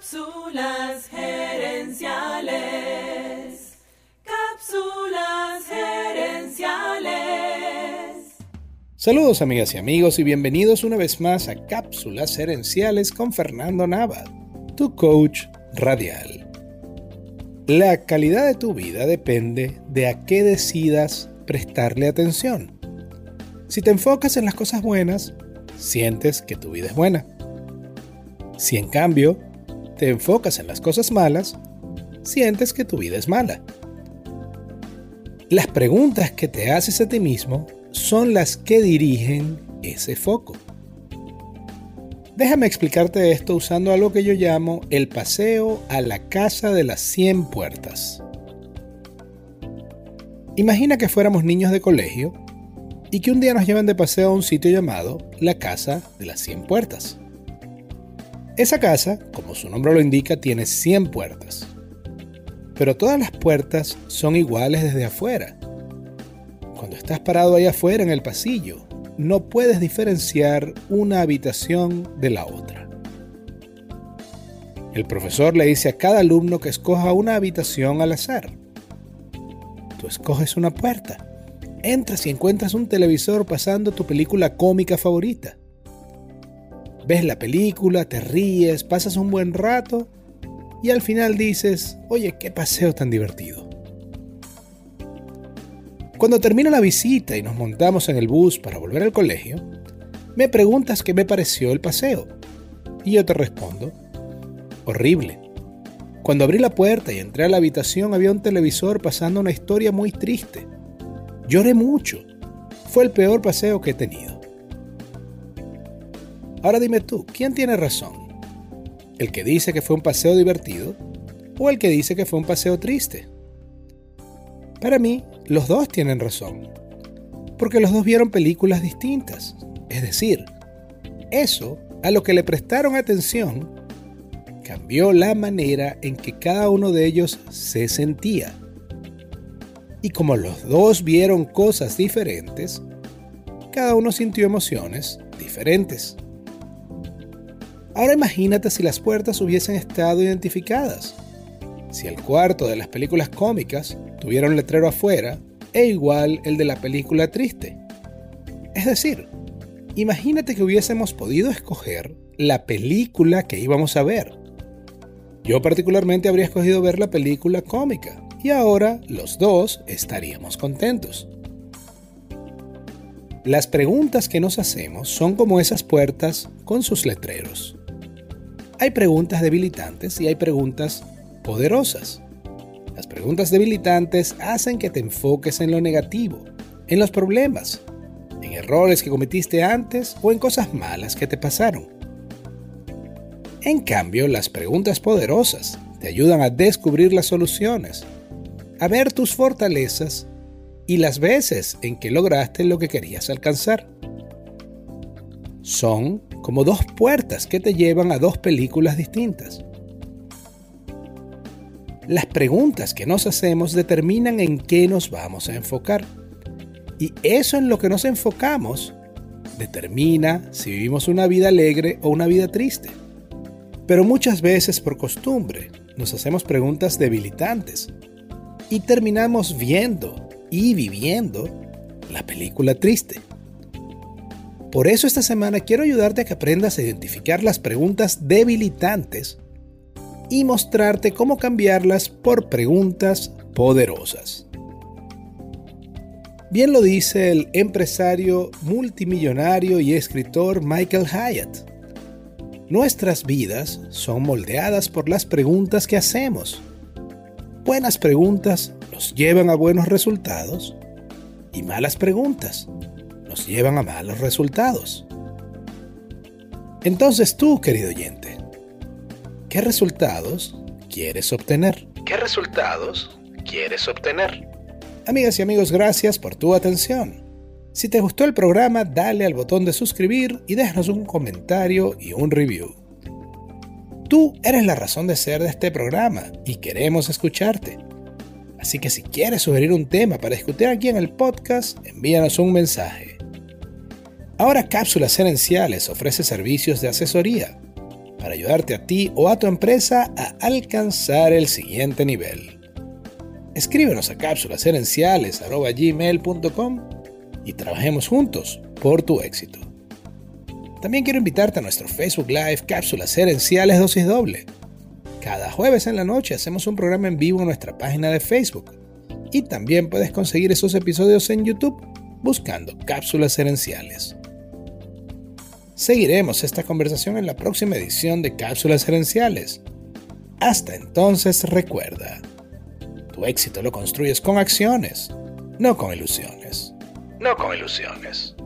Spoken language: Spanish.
Cápsulas gerenciales. Cápsulas gerenciales. Saludos amigas y amigos y bienvenidos una vez más a Cápsulas gerenciales con Fernando Nava, tu coach radial. La calidad de tu vida depende de a qué decidas prestarle atención. Si te enfocas en las cosas buenas, sientes que tu vida es buena. Si en cambio te enfocas en las cosas malas, sientes que tu vida es mala. Las preguntas que te haces a ti mismo son las que dirigen ese foco. Déjame explicarte esto usando algo que yo llamo el paseo a la casa de las 100 puertas. Imagina que fuéramos niños de colegio y que un día nos llevan de paseo a un sitio llamado la Casa de las 100 Puertas. Esa casa, como su nombre lo indica, tiene 100 puertas. Pero todas las puertas son iguales desde afuera. Cuando estás parado ahí afuera en el pasillo, no puedes diferenciar una habitación de la otra. El profesor le dice a cada alumno que escoja una habitación al azar. Tú escoges una puerta. Entras y encuentras un televisor pasando tu película cómica favorita. Ves la película, te ríes, pasas un buen rato y al final dices, oye, qué paseo tan divertido. Cuando termina la visita y nos montamos en el bus para volver al colegio, me preguntas qué me pareció el paseo. Y yo te respondo, horrible. Cuando abrí la puerta y entré a la habitación había un televisor pasando una historia muy triste. Lloré mucho. Fue el peor paseo que he tenido. Ahora dime tú, ¿quién tiene razón? ¿El que dice que fue un paseo divertido o el que dice que fue un paseo triste? Para mí, los dos tienen razón, porque los dos vieron películas distintas. Es decir, eso a lo que le prestaron atención cambió la manera en que cada uno de ellos se sentía. Y como los dos vieron cosas diferentes, cada uno sintió emociones diferentes. Ahora imagínate si las puertas hubiesen estado identificadas. Si el cuarto de las películas cómicas tuviera un letrero afuera e igual el de la película triste. Es decir, imagínate que hubiésemos podido escoger la película que íbamos a ver. Yo particularmente habría escogido ver la película cómica y ahora los dos estaríamos contentos. Las preguntas que nos hacemos son como esas puertas con sus letreros. Hay preguntas debilitantes y hay preguntas poderosas. Las preguntas debilitantes hacen que te enfoques en lo negativo, en los problemas, en errores que cometiste antes o en cosas malas que te pasaron. En cambio, las preguntas poderosas te ayudan a descubrir las soluciones, a ver tus fortalezas y las veces en que lograste lo que querías alcanzar. Son como dos puertas que te llevan a dos películas distintas. Las preguntas que nos hacemos determinan en qué nos vamos a enfocar. Y eso en lo que nos enfocamos determina si vivimos una vida alegre o una vida triste. Pero muchas veces por costumbre nos hacemos preguntas debilitantes y terminamos viendo y viviendo la película triste. Por eso esta semana quiero ayudarte a que aprendas a identificar las preguntas debilitantes y mostrarte cómo cambiarlas por preguntas poderosas. Bien lo dice el empresario multimillonario y escritor Michael Hyatt. Nuestras vidas son moldeadas por las preguntas que hacemos. Buenas preguntas nos llevan a buenos resultados y malas preguntas nos llevan a malos resultados. Entonces tú, querido oyente, ¿qué resultados quieres obtener? ¿Qué resultados quieres obtener? Amigas y amigos, gracias por tu atención. Si te gustó el programa, dale al botón de suscribir y déjanos un comentario y un review. Tú eres la razón de ser de este programa y queremos escucharte. Así que si quieres sugerir un tema para discutir aquí en el podcast, envíanos un mensaje. Ahora Cápsulas Gerenciales ofrece servicios de asesoría. para ayudarte a ti o a tu empresa a alcanzar el siguiente nivel. Escríbenos a cápsulasherenciales.com y trabajemos juntos por tu éxito. También quiero invitarte a nuestro Facebook Live Cápsulas Herenciales Dosis Doble. Cada jueves en la noche hacemos un programa en vivo en nuestra página de Facebook y también puedes conseguir esos episodios en YouTube buscando Cápsulas Herenciales. Seguiremos esta conversación en la próxima edición de Cápsulas Herenciales. Hasta entonces recuerda, tu éxito lo construyes con acciones, no con ilusiones. No con ilusiones.